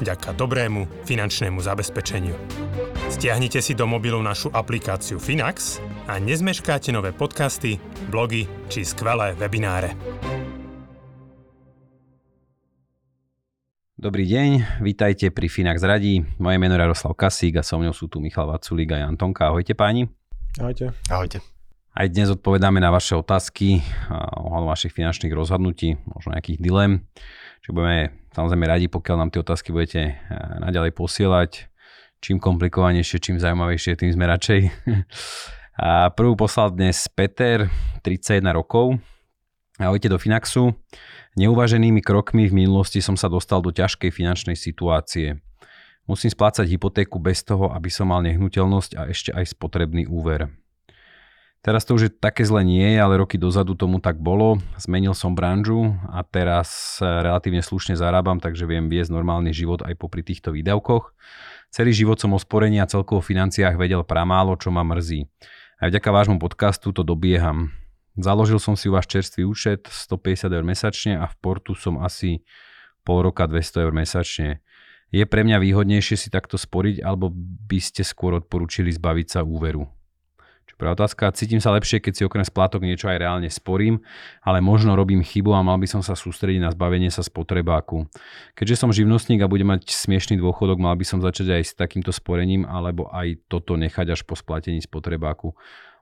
vďaka dobrému finančnému zabezpečeniu. Stiahnite si do mobilu našu aplikáciu Finax a nezmeškáte nové podcasty, blogy či skvelé webináre. Dobrý deň, vítajte pri Finax Radí. Moje meno je Jaroslav Kasík a so mnou sú tu Michal Vaculík a Jan Tonka. Ahojte páni. Ahojte. Ahojte. Aj dnes odpovedáme na vaše otázky ohľadom vašich finančných rozhodnutí, možno nejakých dilem. Čiže budeme samozrejme radi, pokiaľ nám tie otázky budete naďalej posielať čím komplikovanejšie, čím zaujímavejšie, tým sme radšej. A prvú poslal dnes Peter, 31 rokov. Ahojte do Finaxu. Neuvaženými krokmi v minulosti som sa dostal do ťažkej finančnej situácie. Musím splácať hypotéku bez toho, aby som mal nehnuteľnosť a ešte aj spotrebný úver. Teraz to už je také zle nie je, ale roky dozadu tomu tak bolo. Zmenil som branžu a teraz relatívne slušne zarábam, takže viem viesť normálny život aj popri týchto výdavkoch. Celý život som o sporení a celkovo financiách vedel pramálo, čo ma mrzí. Aj vďaka vášmu podcastu to dobieham. Založil som si u vás čerstvý účet 150 eur mesačne a v portu som asi pol roka 200 eur mesačne. Je pre mňa výhodnejšie si takto sporiť, alebo by ste skôr odporúčili zbaviť sa úveru? Čo prvá otázka, cítim sa lepšie, keď si okrem splátok niečo aj reálne sporím, ale možno robím chybu a mal by som sa sústrediť na zbavenie sa spotrebáku. Keďže som živnostník a budem mať smiešný dôchodok, mal by som začať aj s takýmto sporením alebo aj toto nechať až po splatení spotrebáku.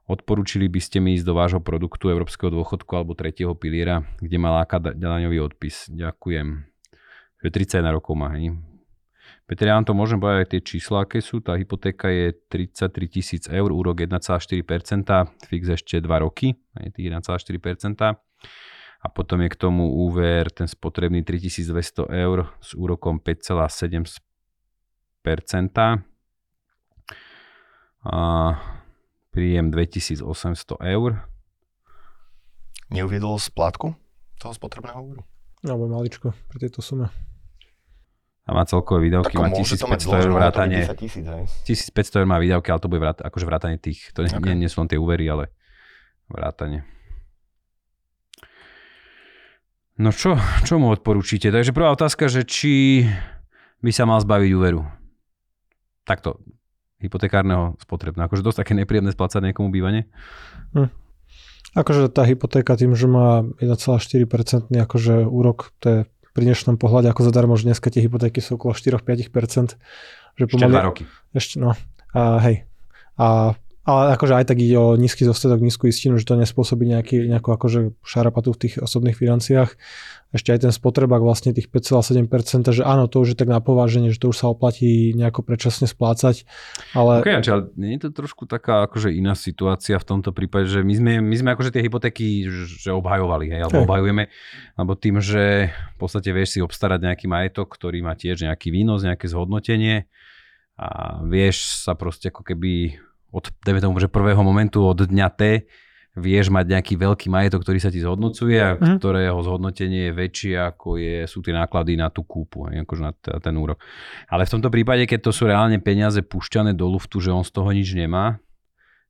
Odporúčili by ste mi ísť do vášho produktu Európskeho dôchodku alebo tretieho piliera, kde má láka daňový odpis. Ďakujem. 31 rokov má, hej? Peter, ja vám to môžem povedať aj tie čísla, aké sú. Tá hypotéka je 33 tisíc eur, úrok 1,4%, fix ešte 2 roky, je tých 1,4%. A potom je k tomu úver, ten spotrebný 3200 eur s úrokom 5,7%. A príjem 2800 eur. Neuviedol splátku toho spotrebného úveru? Alebo maličko pri tejto sume a má celkové výdavky, má 1500 eur vrátanie. 1500 eur má výdavky, ale to bude vrát, akože vrátanie tých, to okay. nie, nie sú len tie úvery, ale vrátanie. No čo, čo mu odporúčite? Takže prvá otázka, že či by sa mal zbaviť úveru. Takto, hypotekárneho spotrebného. Akože dosť také nepríjemné splácať niekomu bývanie. Hm. Akože tá hypotéka tým, že má 1,4% akože úrok, to je pri dnešnom pohľade ako zadarmo, že dneska tie hypotéky sú okolo 4-5%. Že pomaly, ešte roky. Ešte, no. A, hej. A ale akože aj tak ide o nízky zostredok, nízku istinu, že to nespôsobí nejaký, nejakú akože šarapatu v tých osobných financiách. Ešte aj ten spotrebák vlastne tých 5,7%, že áno, to už je tak na pováženie, že to už sa oplatí nejako predčasne splácať. Ale... Okay, ale nie je to trošku taká akože iná situácia v tomto prípade, že my sme, my sme akože tie hypotéky že obhajovali, hej, alebo hey. obhajujeme, alebo tým, že v podstate vieš si obstarať nejaký majetok, ktorý má tiež nejaký výnos, nejaké zhodnotenie a vieš sa proste ako keby od, dajme tomu, že prvého momentu od dňa T vieš mať nejaký veľký majetok, ktorý sa ti zhodnocuje a mm. ktorého zhodnotenie je väčšie ako je, sú tie náklady na tú kúpu, akože na t- ten úrok. Ale v tomto prípade, keď to sú reálne peniaze pušťané do luftu, že on z toho nič nemá,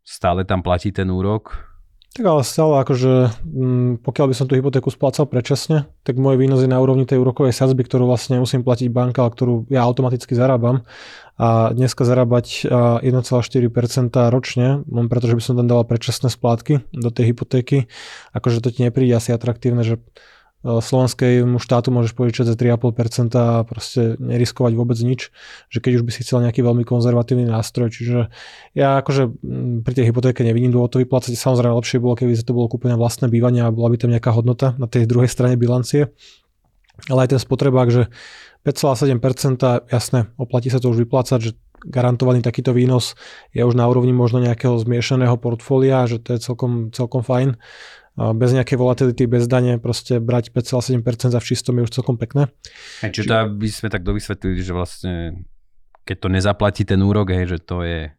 stále tam platí ten úrok, tak ale stále akože, mm, pokiaľ by som tú hypotéku splácal predčasne, tak môj výnos je na úrovni tej úrokovej sadzby, ktorú vlastne musím platiť banka, ale ktorú ja automaticky zarábam. A dneska zarábať 1,4% ročne, len pretože by som tam dával predčasné splátky do tej hypotéky, akože to ti nepríde asi atraktívne, že slovenskému štátu môžeš požičať za 3,5% a proste neriskovať vôbec nič, že keď už by si chcel nejaký veľmi konzervatívny nástroj, čiže ja akože mm, pri tej hypotéke nevidím dôvod to vyplácať, samozrejme lepšie bolo, keby sa to bolo kúpené vlastné bývanie a bola by tam nejaká hodnota na tej druhej strane bilancie, ale aj ten spotrebák, že 5,7%, jasné, oplatí sa to už vyplácať, že garantovaný takýto výnos je už na úrovni možno nejakého zmiešaného portfólia, že to je celkom, celkom fajn bez nejakej volatility, bez dane, proste brať 5,7% za všistom je už celkom pekné. Hej, čiže to by sme tak dovysvetlili, že vlastne keď to nezaplatí ten úrok, hej, že to je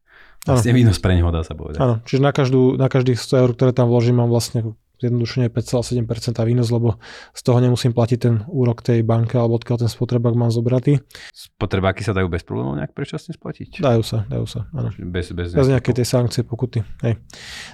Vlastne výnos pre neho dá sa povedať. Áno, čiže na, každú, na každých 100 eur, ktoré tam vložím, mám vlastne zjednodušene 5,7% výnos, lebo z toho nemusím platiť ten úrok tej banke alebo odkiaľ ten spotrebák mám zobratý. Spotrebáky sa dajú bez problémov nejak predčasne splatiť? Dajú sa, dajú sa, áno. Bez, bez, bez nejakej tej sankcie, pokuty. Hej.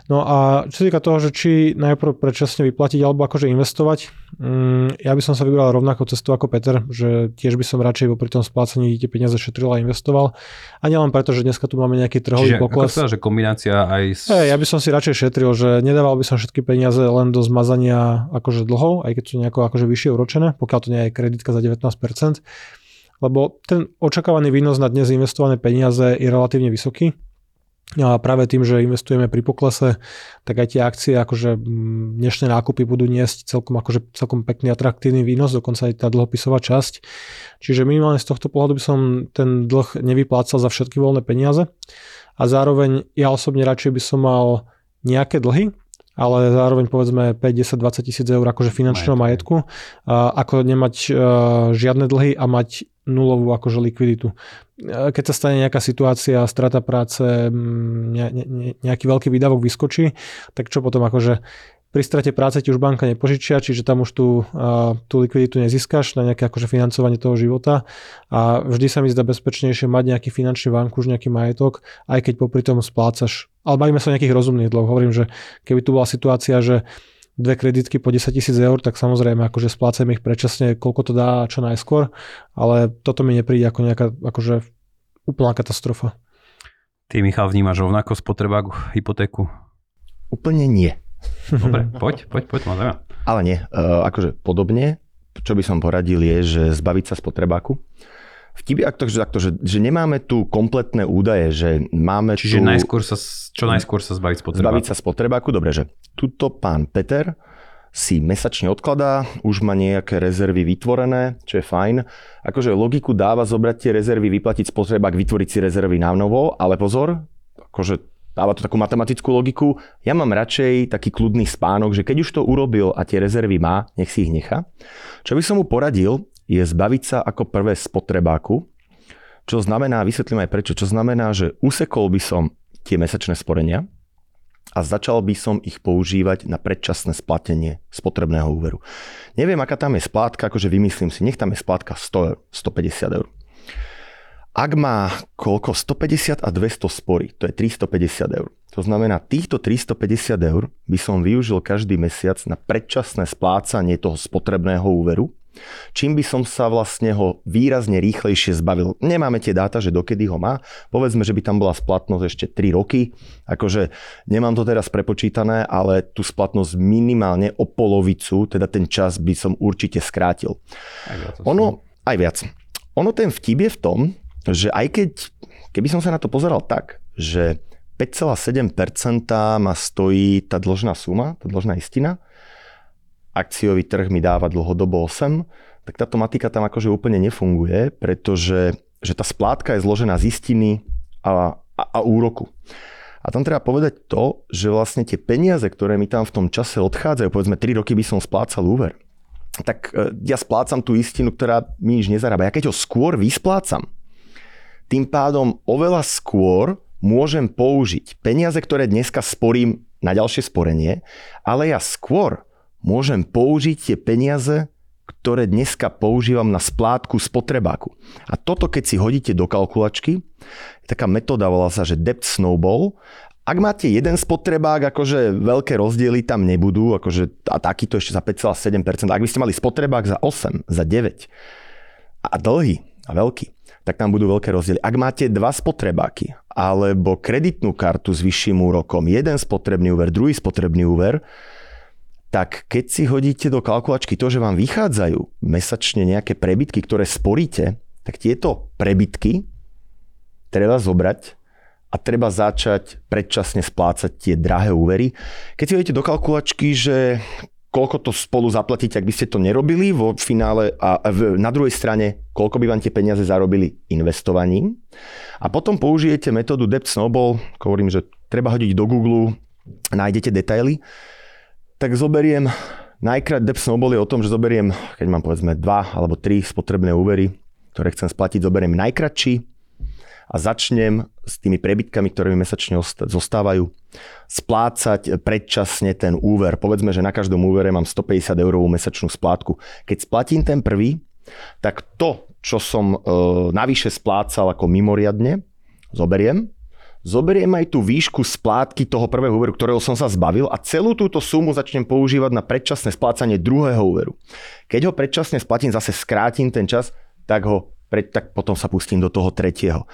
No a čo sa týka toho, že či najprv predčasne vyplatiť alebo akože investovať, mm, ja by som sa vybral rovnako cestu ako Peter, že tiež by som radšej pri tom splácaní tie peniaze šetril a investoval. A nielen preto, že dneska tu máme nejaký trhový Čiže, pokles. Sa, že kombinácia aj s... Hey, ja by som si radšej šetril, že nedával by som všetky peniaze len do zmazania akože dlhov, aj keď sú nejako akože vyššie uročené, pokiaľ to nie je kreditka za 19%, lebo ten očakávaný výnos na dnes investované peniaze je relatívne vysoký. A práve tým, že investujeme pri poklese, tak aj tie akcie, akože mm, dnešné nákupy budú niesť celkom, akože celkom pekný atraktívny výnos, dokonca aj tá dlhopisová časť. Čiže minimálne z tohto pohľadu by som ten dlh nevyplácal za všetky voľné peniaze. A zároveň ja osobne radšej by som mal nejaké dlhy, ale zároveň povedzme 5, 10, 20 tisíc eur akože finančného majetku, ako nemať uh, žiadne dlhy a mať nulovú akože likviditu. Keď sa stane nejaká situácia, strata práce, ne, ne, nejaký veľký výdavok vyskočí, tak čo potom akože pri strate práce ti už banka nepožičia, čiže tam už tú, tú likviditu nezískaš na nejaké akože financovanie toho života a vždy sa mi zdá bezpečnejšie mať nejaký finančný už nejaký majetok, aj keď popri tom splácaš. Ale bavíme sa o nejakých rozumných dlhoch. Hovorím, že keby tu bola situácia, že dve kreditky po 10 tisíc eur, tak samozrejme akože splácame ich predčasne, koľko to dá čo najskôr, ale toto mi nepríde ako nejaká akože úplná katastrofa. Ty, Michal, vnímaš rovnako spotrebák hypotéku? Úplne nie. Dobre, poď, poď, poď, ma zaujíma. Ale nie, uh, akože podobne, čo by som poradil je, že zbaviť sa spotrebáku. Vtip je to, že, takto, že, že nemáme tu kompletné údaje, že máme Čiže tu... najskôr sa, čo najskôr sa zbaviť spotrebáku? Zbaviť sa spotrebáku, dobre, že tuto pán Peter si mesačne odkladá, už má nejaké rezervy vytvorené, čo je fajn. Akože logiku dáva zobrať tie rezervy, vyplatiť spotrebák, vytvoriť si rezervy na novo, ale pozor, akože dáva to takú matematickú logiku. Ja mám radšej taký kľudný spánok, že keď už to urobil a tie rezervy má, nech si ich nechá. Čo by som mu poradil, je zbaviť sa ako prvé spotrebáku, čo znamená, vysvetlím aj prečo, čo znamená, že usekol by som tie mesačné sporenia a začal by som ich používať na predčasné splatenie spotrebného úveru. Neviem, aká tam je splátka, akože vymyslím si, nech tam je splátka 100 eur, 150 eur. Ak má koľko 150 a 200 spory, to je 350 eur. To znamená, týchto 350 eur by som využil každý mesiac na predčasné splácanie toho spotrebného úveru, čím by som sa vlastne ho výrazne rýchlejšie zbavil. Nemáme tie dáta, že dokedy ho má. Povedzme, že by tam bola splatnosť ešte 3 roky. Akože nemám to teraz prepočítané, ale tú splatnosť minimálne o polovicu, teda ten čas by som určite skrátil. Aj. Ono, aj viac. Ono ten vtip je v tom, že aj keď, keby som sa na to pozeral tak, že 5,7% ma stojí tá dlžná suma, tá dlžná istina, akciový trh mi dáva dlhodobo 8, tak táto matika tam akože úplne nefunguje, pretože že tá splátka je zložená z istiny a, a, a úroku. A tam treba povedať to, že vlastne tie peniaze, ktoré mi tam v tom čase odchádzajú, povedzme 3 roky by som splácal úver, tak e, ja splácam tú istinu, ktorá mi nič nezarába. Ja keď ho skôr vysplácam, tým pádom oveľa skôr môžem použiť peniaze, ktoré dneska sporím na ďalšie sporenie, ale ja skôr môžem použiť tie peniaze, ktoré dneska používam na splátku spotrebáku. A toto, keď si hodíte do kalkulačky, taká metóda volá sa, že debt snowball. Ak máte jeden spotrebák, akože veľké rozdiely tam nebudú, akože a takýto ešte za 5,7%. Ak by ste mali spotrebák za 8, za 9 a dlhý a veľký, tak tam budú veľké rozdiely. Ak máte dva spotrebáky alebo kreditnú kartu s vyšším úrokom, jeden spotrebný úver, druhý spotrebný úver, tak keď si hodíte do kalkulačky to, že vám vychádzajú mesačne nejaké prebytky, ktoré sporíte, tak tieto prebytky treba zobrať a treba začať predčasne splácať tie drahé úvery. Keď si hodíte do kalkulačky, že koľko to spolu zaplatíte, ak by ste to nerobili vo finále a na druhej strane, koľko by vám tie peniaze zarobili investovaním. A potom použijete metódu Debt Snowball, hovorím, že treba hodiť do Google, nájdete detaily, tak zoberiem, najkrát Debt Snowball je o tom, že zoberiem, keď mám povedzme dva alebo tri spotrebné úvery, ktoré chcem splatiť, zoberiem najkratší a začnem s tými prebytkami, ktoré mi mesačne zostávajú, splácať predčasne ten úver. Povedzme, že na každom úvere mám 150 eurovú mesačnú splátku. Keď splatím ten prvý, tak to, čo som e, navyše splácal ako mimoriadne, zoberiem, zoberiem aj tú výšku splátky toho prvého úveru, ktorého som sa zbavil a celú túto sumu začnem používať na predčasné splácanie druhého úveru. Keď ho predčasne splatím, zase skrátim ten čas, tak ho pre, tak potom sa pustím do toho tretieho.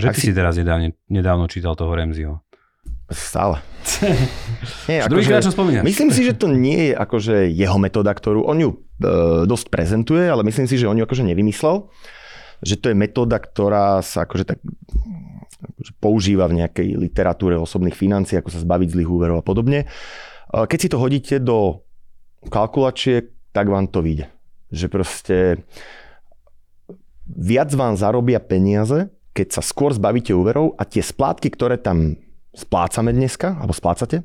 Že ty si, si teraz nedávne, nedávno čítal toho Remziho. Stále. Nie, akože, čo spomínaš. Myslím si, že to nie je akože jeho metóda, ktorú on ju e, dosť prezentuje, ale myslím si, že on ju akože nevymyslel. Že to je metóda, ktorá sa akože tak akože používa v nejakej literatúre osobných financií, ako sa zbaviť zlých úverov a podobne. E, keď si to hodíte do kalkulačiek, tak vám to vyjde. Že proste viac vám zarobia peniaze, keď sa skôr zbavíte úverov a tie splátky, ktoré tam splácame dneska, alebo splácate,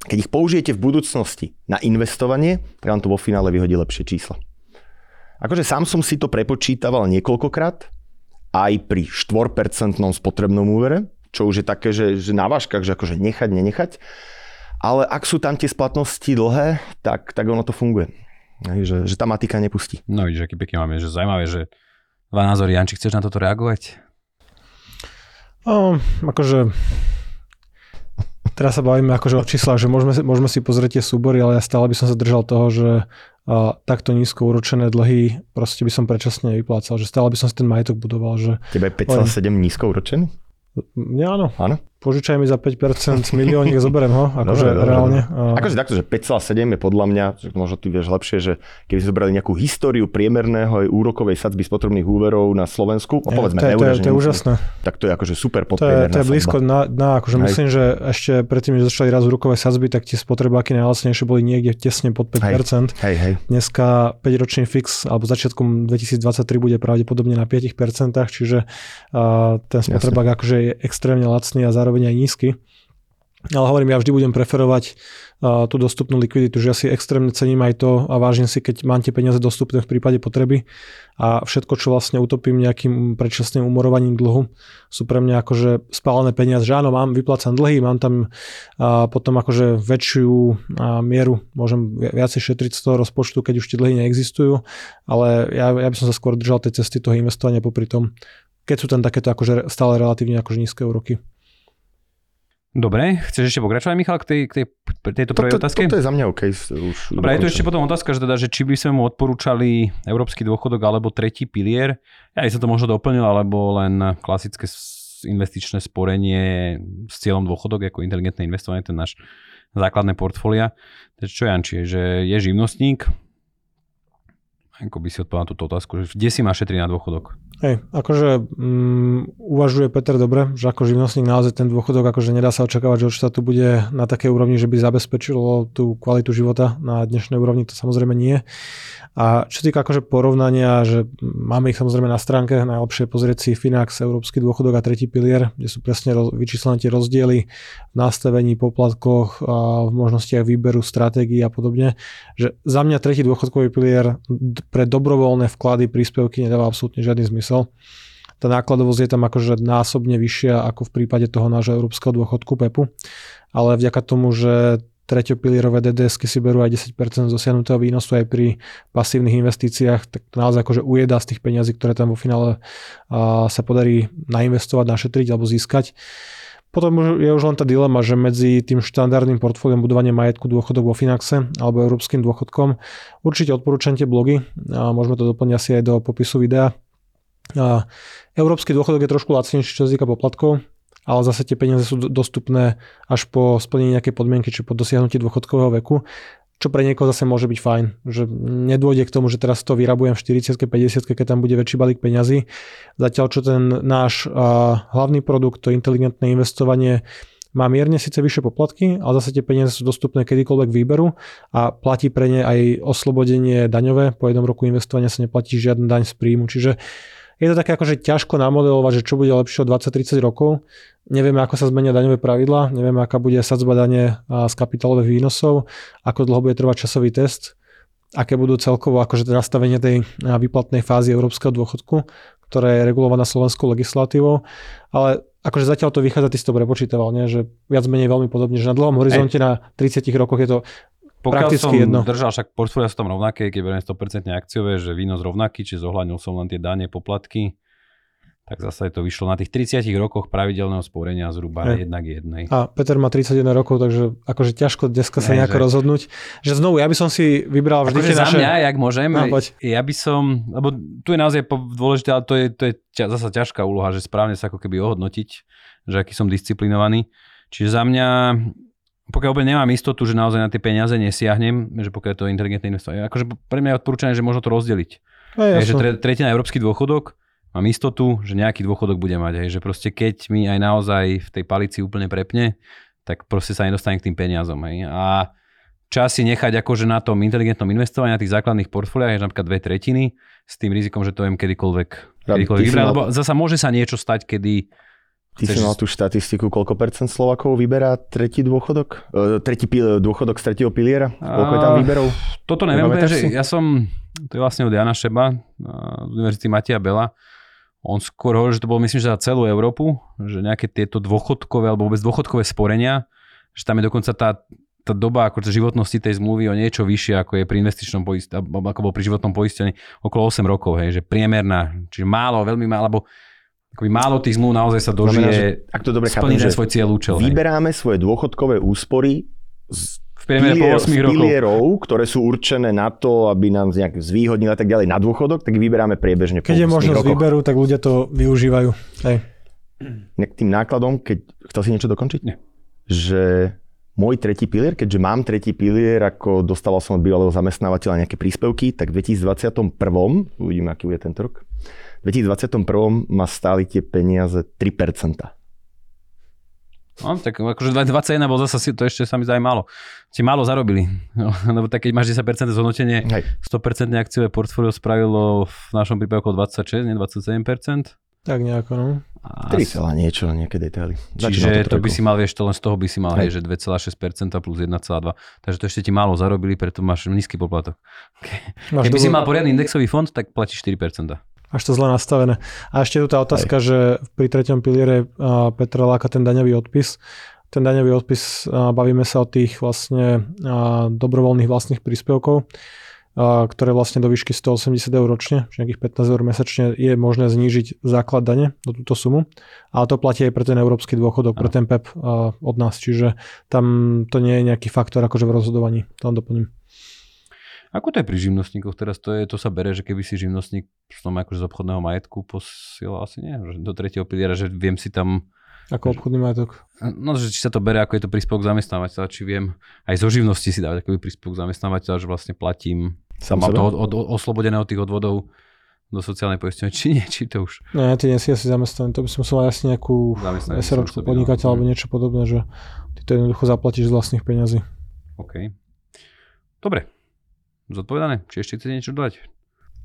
keď ich použijete v budúcnosti na investovanie, tak vám to vo finále vyhodí lepšie čísla. Akože sám som si to prepočítaval niekoľkokrát, aj pri 4% spotrebnom úvere, čo už je také, že, že na váškach, že akože nechať, nenechať. Ale ak sú tam tie splatnosti dlhé, tak, tak ono to funguje. že, že tá matika nepustí. No vidíš, aký pekne máme, že zaujímavé, že dva názory. Janči, chceš na toto reagovať? Um, akože teraz sa bavíme akože o číslach, že môžeme, môžeme si pozrieť tie súbory, ale ja stále by som sa držal toho, že a, takto nízko uročené dlhy proste by som predčasne vyplácal, že stále by som si ten majetok budoval. Že, Tebe je 5,7 nízko uročený? Ja áno. Áno? Požičaj mi za 5% miliónik, zoberiem ho, akože dobre, reálne. Dobre. Akože takto, že 5,7 je podľa mňa, možno ty vieš lepšie, že keby sme zobrali nejakú históriu priemerného aj úrokovej sadzby spotrebných úverov na Slovensku, a povedzme, to, je, to, je, to je úžasné. Tak to je akože super podpriemerná To je, to je blízko na, na akože myslím, že ešte predtým, než začali raz úrokové sadzby, tak tie spotrebáky najlacnejšie boli niekde tesne pod 5%. Hej. Hej, hej. Dneska 5-ročný fix, alebo začiatkom 2023 bude pravdepodobne na 5%, čiže uh, ten spotrebák akože je extrémne lacný a zároveň aj nízky. Ale hovorím, ja vždy budem preferovať tú dostupnú likviditu, že ja si extrémne cením aj to a vážim si, keď mám tie peniaze dostupné v prípade potreby a všetko, čo vlastne utopím nejakým predčasným umorovaním dlhu, sú pre mňa akože spálené peniaze, že áno, mám vyplácan dlhy, mám tam potom akože väčšiu mieru, môžem viacej šetriť z toho rozpočtu, keď už tie dlhy neexistujú, ale ja, ja by som sa skôr držal tej cesty toho investovania popri tom, keď sú tam takéto akože stále relatívne akože nízke úroky. Dobre, chceš ešte pokračovať, Michal, k, tej, k tej, tejto prvej toto, otázke? Toto je za mňa OK. Už Dobre, je tu ešte potom otázka, že, teda, že či by sme mu odporúčali európsky dôchodok alebo tretí pilier. Ja sa to možno doplnil, alebo len klasické investičné sporenie s cieľom dôchodok ako inteligentné investovanie, ten náš základné portfólia. Takže čo Janči, že je živnostník, ako by si odpovedal túto otázku, že kde si má šetriť na dôchodok? Hej, akože um, uvažuje Peter dobre, že ako živnostník naozaj ten dôchodok, akože nedá sa očakávať, že od štátu bude na takej úrovni, že by zabezpečilo tú kvalitu života na dnešnej úrovni, to samozrejme nie. A čo týka akože porovnania, že máme ich samozrejme na stránke, najlepšie pozrieť si Finax, Európsky dôchodok a tretí pilier, kde sú presne roz, vyčíslené tie rozdiely v nastavení, poplatkoch, a v možnostiach výberu, stratégií a podobne. Že za mňa tretí dôchodkový pilier pre dobrovoľné vklady, príspevky nedáva absolútne žiadny zmysel tá nákladovosť je tam akože násobne vyššia ako v prípade toho nášho európskeho dôchodku PEPu, ale vďaka tomu, že treťopilierové DDSky si berú aj 10% dosiahnutého výnosu aj pri pasívnych investíciách, tak to naozaj akože ujeda z tých peňazí, ktoré tam vo finále sa podarí nainvestovať, našetriť alebo získať. Potom je už len tá dilema, že medzi tým štandardným portfóliom budovania majetku dôchodok vo Finaxe alebo európskym dôchodkom určite odporúčam tie blogy a môžeme to doplniť asi aj do popisu videa. A európsky dôchodok je trošku lacnejší, čo sa týka poplatkov, ale zase tie peniaze sú dostupné až po splnení nejakej podmienky, či po dosiahnutí dôchodkového veku, čo pre niekoho zase môže byť fajn, že nedôjde k tomu, že teraz to vyrabujem v 40 50 keď tam bude väčší balík peňazí. Zatiaľ, čo ten náš uh, hlavný produkt, to inteligentné investovanie, má mierne síce vyššie poplatky, ale zase tie peniaze sú dostupné kedykoľvek výberu a platí pre ne aj oslobodenie daňové. Po jednom roku investovania sa neplatí žiadny daň z príjmu. Čiže je to také akože ťažko namodelovať, že čo bude lepšie o 20-30 rokov. Nevieme, ako sa zmenia daňové pravidla, nevieme, aká bude sadzba dane z kapitálových výnosov, ako dlho bude trvať časový test, aké budú celkovo akože nastavenie tej výplatnej fázy európskeho dôchodku, ktorá je regulovaná slovenskou legislatívou, ale akože zatiaľ to vychádza, ty si to prepočítaval, nie? že viac menej veľmi podobne, že na dlhom horizonte Ej. na 30 rokoch je to pokiaľ prakticky som jedno. držal však portfólia sú tam rovnaké, keď beriem 100% akciové, že výnos rovnaký, či zohľadnil som len tie dane, poplatky, tak zase to vyšlo na tých 30 rokoch pravidelného sporenia zhruba Hej. jednak jednej. A Peter má 31 rokov, takže akože ťažko dneska sa Ne, nejako že- rozhodnúť. Že znovu, ja by som si vybral vždy Akože tie za naše... mňa, jak môžem, No, poď. ja by som, lebo tu je naozaj dôležité, ale to je, to je ťa, zasa ťažká úloha, že správne sa ako keby ohodnotiť, že aký som disciplinovaný. Čiže za mňa, pokiaľ úplne nemám istotu, že naozaj na tie peniaze nesiahnem, že pokiaľ je to inteligentné investovanie, akože pre mňa je odporúčané, že možno to rozdeliť. Hej, že tre, tretina európsky dôchodok, mám istotu, že nejaký dôchodok bude mať. Hej, že proste keď mi aj naozaj v tej palici úplne prepne, tak proste sa nedostane k tým peniazom. Hej. A čas si nechať akože na tom inteligentnom investovaní, na tých základných portfóliách, že napríklad dve tretiny, s tým rizikom, že to viem kedykoľvek, kedykoľvek vybrať, lebo zasa môže sa niečo stať, kedy Ty si Chceš- mal tú štatistiku, koľko percent Slovakov vyberá tretí dôchodok? E, tretí pil, dôchodok z tretieho piliera? Koľko je tam výberov? Toto neviem, úplne, Nepamätáš že si? ja som, to je vlastne od Jana Šeba a, z Univerzity Matia Bela, on skôr hovoril, že to bolo myslím, že za celú Európu, že nejaké tieto dôchodkové alebo vôbec dôchodkové sporenia, že tam je dokonca tá, tá doba ako životnosti tej zmluvy o niečo vyššie, ako je pri investičnom poistení, ako bol pri životnom poistení, okolo 8 rokov, hej, že priemerná, čiže málo, veľmi málo, alebo akoby málo tých zmluv naozaj sa Znamená, že, dožije ak to dobre chápem, splniť že ten svoj cieľ účel. hej. vyberáme svoje dôchodkové úspory z V priemere po pilier, 8 z rokov. pilierov, ktoré sú určené na to, aby nám nejak zvýhodnili a tak ďalej na dôchodok, tak vyberáme priebežne po Keď je 8 možnosť rokoch. výberu, tak ľudia to využívajú. Hej. K tým nákladom, keď chcel si niečo dokončiť? Nie. Že môj tretí pilier, keďže mám tretí pilier, ako dostával som od bývalého zamestnávateľa nejaké príspevky, tak v 2021, uvidíme, aký bude tento rok, v 2021 ma stáli tie peniaze 3%. No, tak akože 21 bol zase, to ešte sa mi zdá málo. Ste málo zarobili. No, lebo tak keď máš 10% zhodnotenie, Hej. 100% akciové portfólio spravilo v našom prípade okolo 26, nie 27%. Tak nejako, no. A 3 celá niečo, nejaké detaily. Čiže to by si mal, vieš, to len z toho by si mal, hej, že 2,6% plus 1,2. Takže to ešte ti málo zarobili, preto máš nízky poplatok. Máš Keby si mal poriadny indexový fond, tak platíš 4%. Až to zle nastavené. A ešte tu tá otázka, že pri treťom piliere Petra láka ten daňový odpis. Ten daňový odpis, bavíme sa o tých vlastne dobrovoľných vlastných príspevkov, ktoré vlastne do výšky 180 eur ročne, čiže nejakých 15 eur mesačne je možné znížiť základ dane do túto sumu. Ale to platí aj pre ten európsky dôchodok, pre ten PEP a, od nás. Čiže tam to nie je nejaký faktor akože v rozhodovaní. To len doplním. Ako to je pri živnostníkoch teraz? To, je, to sa bere, že keby si živnostník z tom akože z obchodného majetku posielal asi nie, že do tretieho piliera, že viem si tam Ako obchodný majetok. No, že či sa to bere, ako je to príspevok zamestnávateľa, či viem aj zo živnosti si dávať takový príspevok zamestnávateľa, že vlastne platím, Sám mám to od, od, oslobodené od tých odvodov do sociálnej poistenia, či nie, či to už. Nie, ty nie si asi zamestnaný. To by som musel mať asi nejakú SROčku som sebe, podnikateľ no. alebo niečo podobné, že ty to jednoducho zaplatíš z vlastných peňazí. OK. Dobre. Zodpovedané? Či ešte chcete niečo dodať?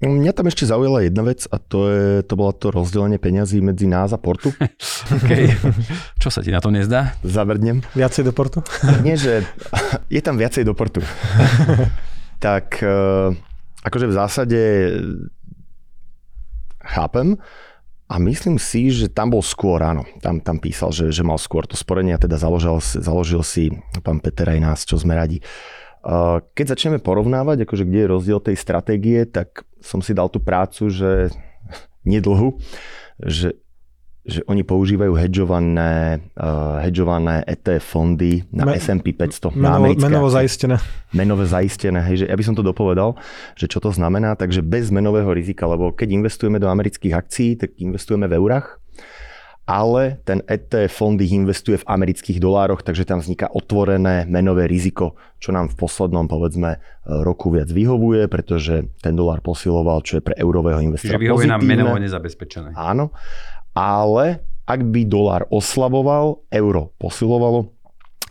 Mňa tam ešte zaujala jedna vec a to, je, to bola to rozdelenie peňazí medzi nás a Portu. OK. Čo sa ti na to nezdá? Zavrdnem. Viacej do portu? Nie, že je tam viacej do Portu. tak eh, akože v zásade chápem a myslím si, že tam bol skôr, áno. Tam, tam písal, že, že mal skôr to sporenie a teda založil, si- založil si pán Peter aj nás, čo sme radi. Eh, Keď začneme porovnávať, akože kde je rozdiel tej stratégie, tak som si dal tú prácu, že nedlhu, že, že oni používajú hedžované, uh, hedžované ETF fondy na Me- S&P 500. na Menovo, americké menovo zaistené. menové zaistené, hej, že ja by som to dopovedal, že čo to znamená, takže bez menového rizika, lebo keď investujeme do amerických akcií, tak investujeme v eurách, ale ten ETF fond ich investuje v amerických dolároch, takže tam vzniká otvorené menové riziko, čo nám v poslednom, povedzme, roku viac vyhovuje, pretože ten dolár posiloval, čo je pre eurového investora Čiže vyhovuje nám pozitívne. menovo nezabezpečené. Áno, ale ak by dolár oslaboval, euro posilovalo,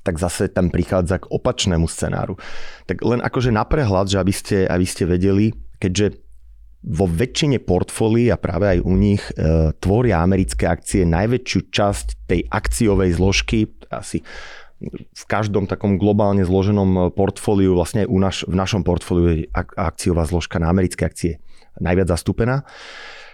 tak zase tam prichádza k opačnému scenáru. Tak len akože na prehľad, že aby ste, aby ste vedeli, keďže vo väčšine portfólií a práve aj u nich e, tvoria americké akcie najväčšiu časť tej akciovej zložky, asi v každom takom globálne zloženom portfóliu, vlastne u naš, v našom portfóliu je ak- akciová zložka na americké akcie najviac zastúpená.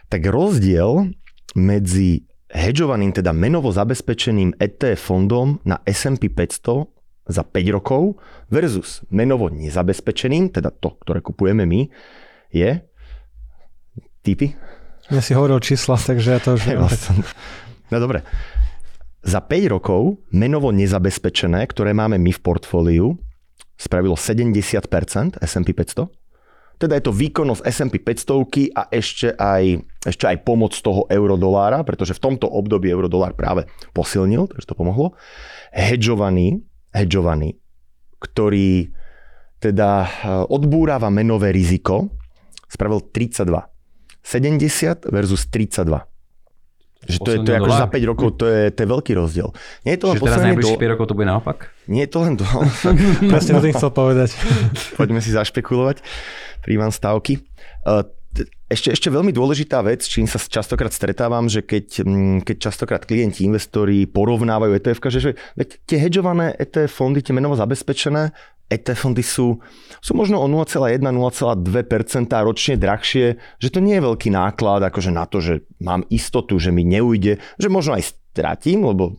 Tak rozdiel medzi hedžovaným, teda menovo zabezpečeným ETF fondom na S&P 500 za 5 rokov versus menovo nezabezpečeným, teda to, ktoré kupujeme my, je typy? Ja si hovoril čísla, takže ja to už viem. No dobre. Za 5 rokov menovo nezabezpečené, ktoré máme my v portfóliu, spravilo 70% S&P 500. Teda je to výkonnosť S&P 500 a ešte aj, ešte aj pomoc toho eurodolára, pretože v tomto období eurodolár práve posilnil, takže to pomohlo. Hedžovaný, hedžovaný, ktorý teda eh, odbúrava menové riziko, spravil 32. 70 versus 32. Že to je, to je ako za 5 rokov, to je, to je veľký rozdiel. Nie je to len Čiže teraz najbližších do... 5 rokov to bude naopak? Nie je to len to. Presne to tým chcel povedať. Poďme si zašpekulovať. Príjmam stavky. Uh, ešte, ešte veľmi dôležitá vec, čím sa častokrát stretávam, že keď, mm, keď častokrát klienti, investori porovnávajú ETF, že, že veď tie hedžované ETF fondy, tie menovo zabezpečené, ETF fondy sú, sú možno o 0,1-0,2% ročne drahšie, že to nie je veľký náklad akože na to, že mám istotu, že mi neujde, že možno aj stratím, lebo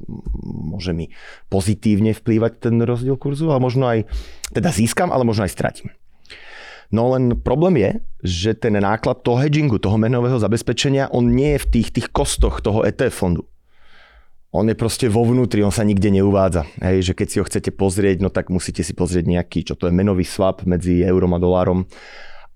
môže mi pozitívne vplývať ten rozdiel kurzu, ale možno aj, teda získam, ale možno aj stratím. No len problém je, že ten náklad toho hedgingu, toho menového zabezpečenia, on nie je v tých, tých kostoch toho ETF fondu on je proste vo vnútri, on sa nikde neuvádza. Hej, že keď si ho chcete pozrieť, no tak musíte si pozrieť nejaký, čo to je menový swap medzi eurom a dolárom.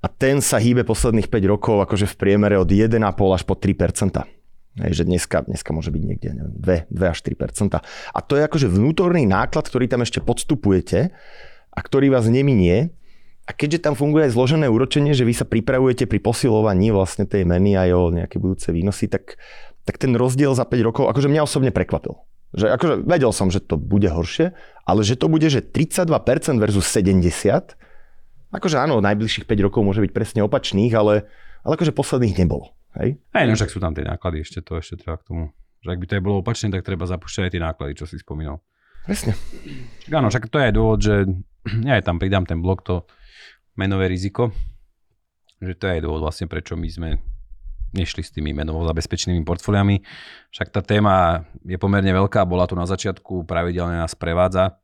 A ten sa hýbe posledných 5 rokov akože v priemere od 1,5 až po 3 Hej, že dneska, dneska môže byť niekde neviem, 2, 2 až 3% A to je akože vnútorný náklad, ktorý tam ešte podstupujete a ktorý vás neminie. A keďže tam funguje aj zložené úročenie, že vy sa pripravujete pri posilovaní vlastne tej meny aj o nejaké budúce výnosy, tak tak ten rozdiel za 5 rokov, akože mňa osobne prekvapil. Že akože vedel som, že to bude horšie, ale že to bude, že 32% versus 70, akože áno, najbližších 5 rokov môže byť presne opačných, ale, ale akože posledných nebolo. Hej? Hej, no však sú tam tie náklady, ešte to ešte treba k tomu. Že ak by to aj bolo opačné, tak treba zapúšťať aj tie náklady, čo si spomínal. Presne. Áno, však to je aj dôvod, že ja aj tam pridám ten blok, to menové riziko, že to je aj dôvod vlastne, prečo my sme nešli s tými menovo zabezpečenými portfóliami. Však tá téma je pomerne veľká, bola tu na začiatku, pravidelne nás prevádza,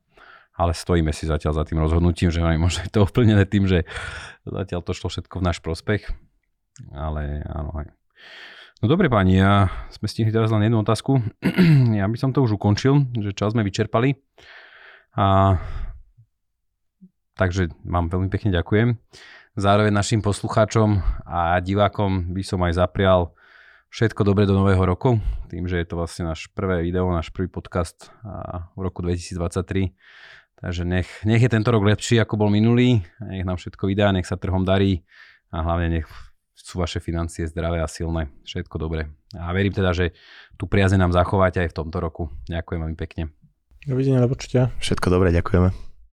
ale stojíme si zatiaľ za tým rozhodnutím, že možno je to ovplnené tým, že zatiaľ to šlo všetko v náš prospech. Ale áno, aj. No dobre páni, ja sme stihli teraz len jednu otázku. ja by som to už ukončil, že čas sme vyčerpali. A takže vám veľmi pekne ďakujem. Zároveň našim poslucháčom a divákom by som aj zaprial všetko dobre do nového roku, tým, že je to vlastne náš prvé video, náš prvý podcast v roku 2023. Takže nech, nech je tento rok lepší, ako bol minulý, nech nám všetko vydá, nech sa trhom darí a hlavne nech sú vaše financie zdravé a silné. Všetko dobre. A verím teda, že tu priaze nám zachovať aj v tomto roku. Ďakujem veľmi pekne. Dovidenia, do počutia. Všetko dobre, ďakujeme.